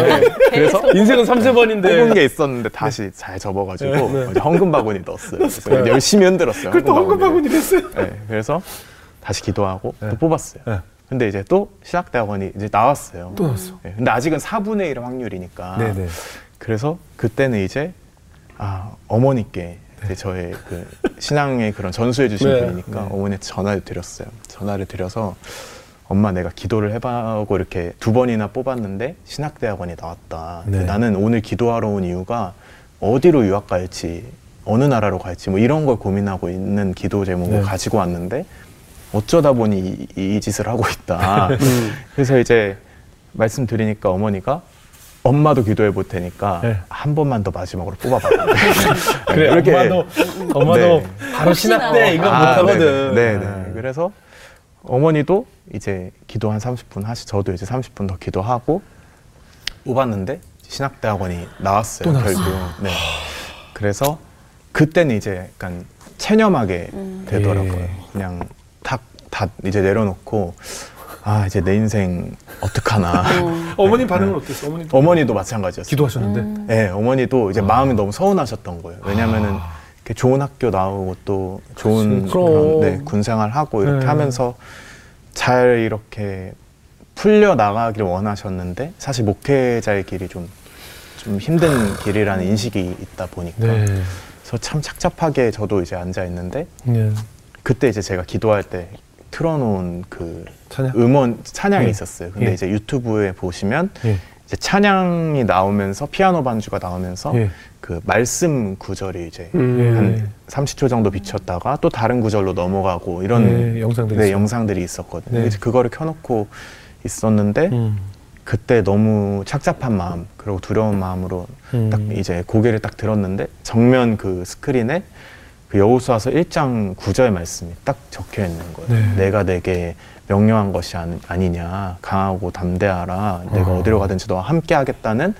그래서 인생은 3, 세 뽑은 번인데. 게 있었는데 다시 잘 접어가지고 네. 헌금 바구니 넣었어요 그래서 열심히 흔들었어요 그걸 또 헌금 헌금바구니 됐어요. 네, 그래서 다시 기도하고 네. 또 뽑았어요 네. 근데 이제 또 신학대학원이 이제 나왔어요 또 나왔어. 네, 근데 아직은 4분의 1 확률이니까 네네. 그래서 그때는 이제 아 어머니께 이제 저의 그 신앙의 그런 전수해 주신 네. 분이니까 네. 어머니한테 전화를 드렸어요. 전화를 드려서 엄마 내가 기도를 해봐고 이렇게 두 번이나 뽑았는데 신학대학원이 나왔다. 네. 나는 오늘 기도하러 온 이유가 어디로 유학 갈지 어느 나라로 갈지 뭐 이런 걸 고민하고 있는 기도 제목을 네. 가지고 왔는데 어쩌다 보니 이, 이 짓을 하고 있다. 음. 그래서 이제 말씀드리니까 어머니가 엄마도 기도해 볼 테니까 네. 한 번만 더 마지막으로 뽑아봐. 그래, 이렇게- 엄마도, 엄마도 네. 바로 신학대 이거 아, 못하거든. 네, 네. 네. 그래서 어머니도 이제 기도 한 30분 하시, 저도 이제 30분 더 기도하고 뽑았는데 신학대 학원이 나왔어요. 또 나왔어요. 결국. 네. 그래서 그때는 이제 약간 체념하게 되더라고요. 예. 그냥 다, 다 이제 내려놓고 아 이제 내 인생 어떡하나. 어 머님 반응은 어땠어? 어머니 어머니도 마찬가지였어요. 기도하셨는데. 네, 어머니도 이제 마음이 너무 서운하셨던 거예요. 왜냐면은 아. 이렇게 좋은 학교 나오고 또 좋은. 그런. 네, 군생활 하고 이렇게 네. 하면서 잘 이렇게 풀려 나가길 원하셨는데 사실 목회자의 길이 좀 좀 힘든 길이라는 인식이 있다 보니까 네. 그래서 참 착잡하게 저도 이제 앉아 있는데 네. 그때 이제 제가 기도할 때 틀어놓은 그 찬양. 음원 찬양이 예. 있었어요. 근데 예. 이제 유튜브에 보시면 예. 이제 찬양이 나오면서 피아노 반주가 나오면서 예. 그 말씀 구절이 이제 음. 한 30초 정도 비쳤다가 또 다른 구절로 넘어가고 이런 네, 영상들이 네. 영상들이 있었거든요. 네. 이제 그거를 켜놓고 있었는데 음. 그때 너무 착잡한 마음 그리고 두려운 마음으로 음. 딱 이제 고개를 딱 들었는데 정면 그 스크린에 그 여호수아서 1장 9절 말씀이 딱 적혀 있는 거예요. 네. 내가 내게 명령한 것이 아니- 아니냐 강하고 담대하라 내가 어. 어디로 가든지 너와 함께 하겠다는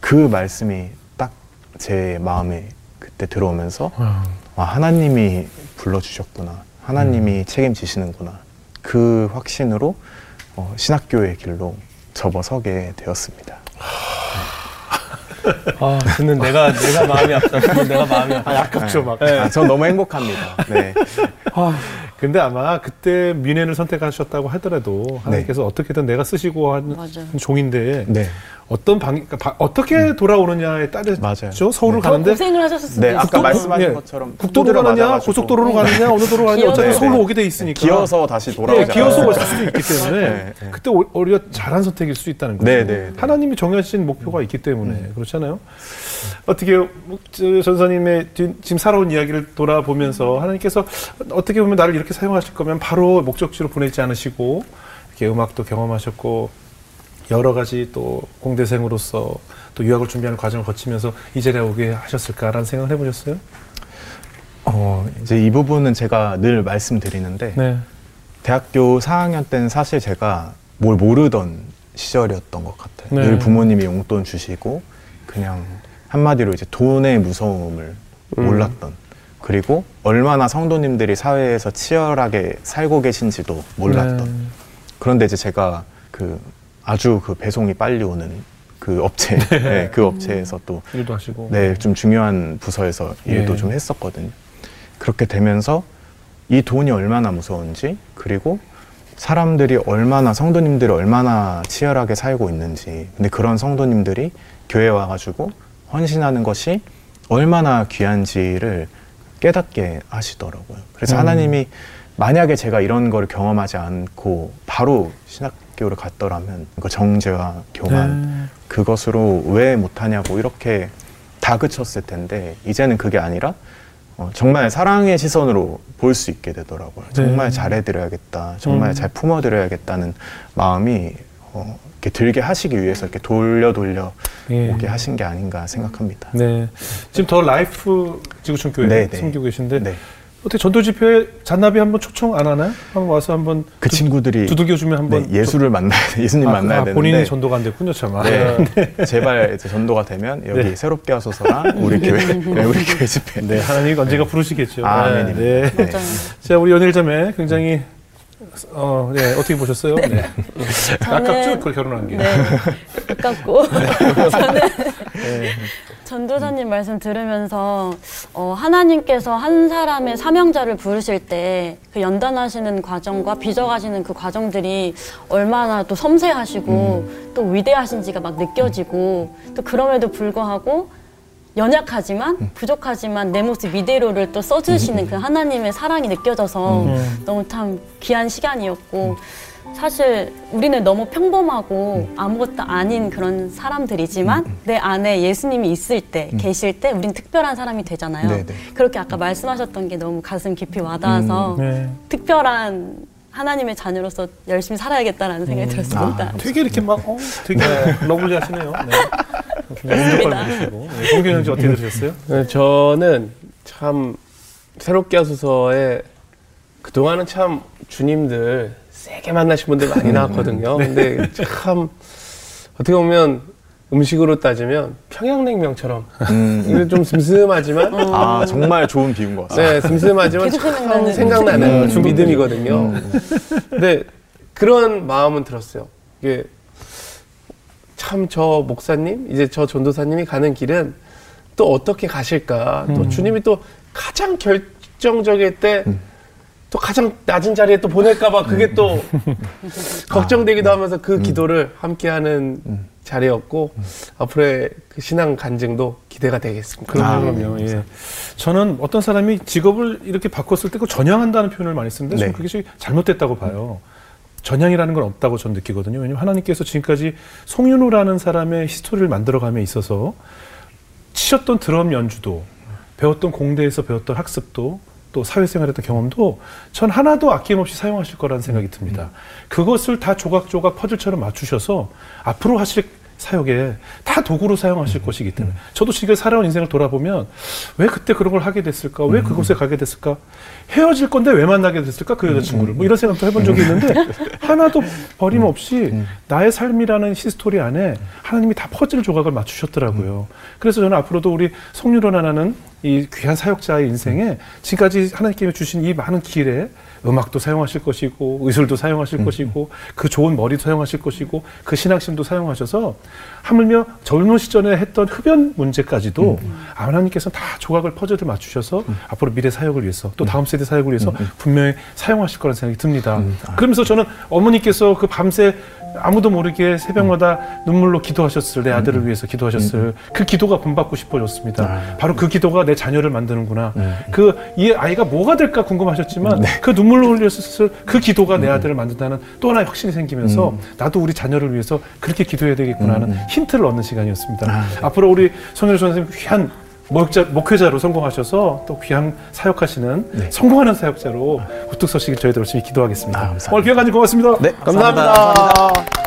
그 말씀이 딱 제 마음에 그때 들어오면서 아. 아, 하나님이 불러주셨구나. 하나님이 음. 책임지시는구나. 그 확신으로 어, 신학교의 길로 접어서게 되었습니다. 아, 듣는 내가, 내가 마음이 아프다. 내가 마음이 아프다. 아깝죠 막. 아, 전 너무 행복합니다. 네. 아, 근데 아마 그때 민회를 선택하셨다고 하더라도 하나님께서 어떻게든 내가 쓰시고 한 맞아요. 종인데 네. 어떤 방 그러니까 바- 어떻게 돌아오느냐에 따르죠. 맞아요. 서울을 네. 더 가는데 고생을 하셨을 네. 아까 말씀하신 예. 것처럼 국도로 가느냐, 맞아가지고 고속도로로 가느냐, 어느 도로 가느냐 어차피. 서울로 네. 오게 돼 있으니까. 기어서 다시 네, 돌아오잖아요. 기어서 올 수도 있기 때문에 네, 네. 그때 오- 오히려 잘한 선택일 수 있다는 거예요. 네, 네, 네. 하나님이 정하신 목표가 있기 때문에 그렇잖아요. 어떻게 뭐, 저 전사님의 뒤- 지금 살아온 이야기를 돌아보면서 하나님께서 어떻게 보면 나를 이렇게 사용하실 거면 바로 목적지로 보내지 않으시고 이렇게 음악도 경험하셨고 여러 가지 또 공대생으로서 또 유학을 준비하는 과정을 거치면서 이 자리에 오게 하셨을까라는 생각을 해보셨어요? 어, 이제 이 부분은 제가 늘 말씀드리는데 네. 대학교 4학년 때는 사실 제가 뭘 모르던 시절이었던 것 같아요. 네. 늘 부모님이 용돈 주시고 그냥 한마디로 이제 돈의 무서움을 음. 몰랐던 그리고 얼마나 성도님들이 사회에서 치열하게 살고 계신지도 몰랐던 네. 그런데 이제 제가 그 아주 그 배송이 빨리 오는 그 업체 네, 그 업체에서 또 일도 하시고. 네, 좀 중요한 부서에서 일도 예. 좀 했었거든요. 그렇게 되면서 이 돈이 얼마나 무서운지 그리고 사람들이 얼마나 성도님들이 얼마나 치열하게 살고 있는지 근데 그런 성도님들이 교회 와가지고 헌신하는 것이 얼마나 귀한지를 깨닫게 하시더라고요. 그래서 음. 하나님이 만약에 제가 이런 걸 경험하지 않고 바로 신학 교를 갔더라면 그 정죄와 교만 네. 그것으로 왜 못하냐고 이렇게 다그쳤을 텐데 이제는 그게 아니라 어, 정말 사랑의 시선으로 볼 수 있게 되더라고요. 정말 잘해드려야겠다, 정말 음. 잘 품어드려야겠다는 마음이 어, 이렇게 들게 하시기 위해서 이렇게 돌려 돌려 예. 오게 하신 게 아닌가 생각합니다. 네. 지금 더 라이프 지구촌 교회 네, 네. 섬기고 계신데 네. 어떻게 전도 집회에 잔나비 한번 초청 안 하나요? 한번 와서 한번 그 친구들이 두들겨 주면 한번 네, 예수를 만나야 예수님 아, 만나야 아, 되는데 본인이 전도가 안 됐군요, 참. 아, 네, 제발 이제 전도가 되면 여기 네. 새롭게 하소서랑 우리 교회 네, 우리 교회 집회 네, 하나님이 언젠가 부르시겠죠. 아멘입니다. 네. 네. 자, 우리 연일자매 굉장히 어, 네, 어떻게 보셨어요? 네. 아깝죠? 그 결혼한 게. 네, 아깝고 저는 네. 전도사님 말씀 들으면서 어, 하나님께서 한 사람의 사명자를 부르실 때 그 연단하시는 과정과 빚어가시는 그 과정들이 얼마나 또 섬세하시고 또 위대하신지가 막 느껴지고 또 그럼에도 불구하고 연약하지만 부족하지만 내 모습 이대로를 또 써주시는 그 하나님의 사랑이 느껴져서 너무 참 귀한 시간이었고 사실 우리는 너무 평범하고 아무것도 아닌 그런 사람들이지만 내 안에 예수님이 있을 때 계실 때 우린 특별한 사람이 되잖아요. 네네. 그렇게 아까 말씀하셨던 게 너무 가슴 깊이 와닿아서 네. 특별한 하나님의 자녀로서 열심히 살아야겠다라는 생각이 들었습니다. 되게 이렇게 막, 어, 되게 lovely 하시네요. 네. 맞습니다. 네. 동경 형제 어떻게 들으셨어요? 네, 저는 참 새롭게 하소서에 그동안은 참 주님을 세게 만나신 분들 많이 나왔거든요. 근데 참 어떻게 보면 음식으로 따지면 평양냉면처럼 음, 좀 슴슴하지만 아 정말 좋은 비유인 것 같습니다 네, 슴슴하지만 참 생각나는. 음, 믿음이거든요. 근데 그런 마음은 들었어요. 이게 참 저 목사님, 이제 저 전도사님이 가는 길은 또 어떻게 가실까? 또 주님이 또 가장 결정적일 때또 가장 낮은 자리에 또 보낼까봐 그게 또 걱정되기도 하면서 그 기도를 함께하는 자리였고 앞으로의 그 신앙 간증도 기대가 되겠습니다. 그럼요, 그럼요. 예. 저는 어떤 사람이 직업을 이렇게 바꿨을 때 그 전향한다는 표현을 많이 쓰는데 저는 네. 그게 잘못됐다고 봐요. 전향이라는 건 없다고 저는 느끼거든요. 왜냐하면 하나님께서 지금까지 송윤호라는 사람의 히스토리를 만들어감에 있어서 치셨던 드럼 연주도 배웠던 공대에서 배웠던 학습도 또 사회생활했던 경험도 전 하나도 아낌없이 사용하실 거라는 생각이 듭니다. 그것을 다 조각조각 퍼즐처럼 맞추셔서 앞으로 하실 사역에 다 도구로 사용하실 것이기 때문에 저도 지금 살아온 인생을 돌아보면 왜 그때 그런 걸 하게 됐을까? 왜 그곳에 가게 됐을까? 헤어질 건데 왜 만나게 됐을까? 그 여자친구를. 뭐 이런 생각도 해본 적이 있는데 하나도 버림없이 나의 삶이라는 history 안에 하나님이 다 퍼즐 조각을 맞추셨더라고요. 그래서 저는 앞으로도 우리 송유론 하나는 이 귀한 사역자의 인생에 지금까지 하나님께서 주신 이 많은 길에 음악도 사용하실 것이고 의술도 사용하실 것이고 그 좋은 머리도 사용하실 것이고 그 신앙심도 사용하셔서 하물며 젊은 시절에 했던 흡연 문제까지도 하나님께서 다 조각을 퍼즐을 맞추셔서 앞으로 미래 사역을 위해서 또 다음 세대 사역을 위해서 분명히 사용하실 거라는 생각이 듭니다. 그러면서 저는 어머니께서 그 밤새 아무도 모르게 새벽마다 눈물로 기도하셨을 내 아들을 위해서 기도하셨을 그 기도가 본받고 싶어졌습니다. 바로 그 기도가 내 자녀를 만드는구나. 그 이 아이가 뭐가 될까 궁금하셨지만 그 눈물로 흘렸을 그 기도가 내 아들을 만든다는 또 하나의 확신이 생기면서 나도 우리 자녀를 위해서 그렇게 기도해야 되겠구나 하는 힌트를 얻는 시간이었습니다. 앞으로 우리 송현우 선생님 귀한 목자, 목회자로 성공하셔서 또 귀한 사역하시는 성공하는 사역자로 우뚝 서시길 저희들 열심히 기도하겠습니다. 아, 감사합니다. 오늘 기회 가지고 고맙습니다. 네 감사합니다.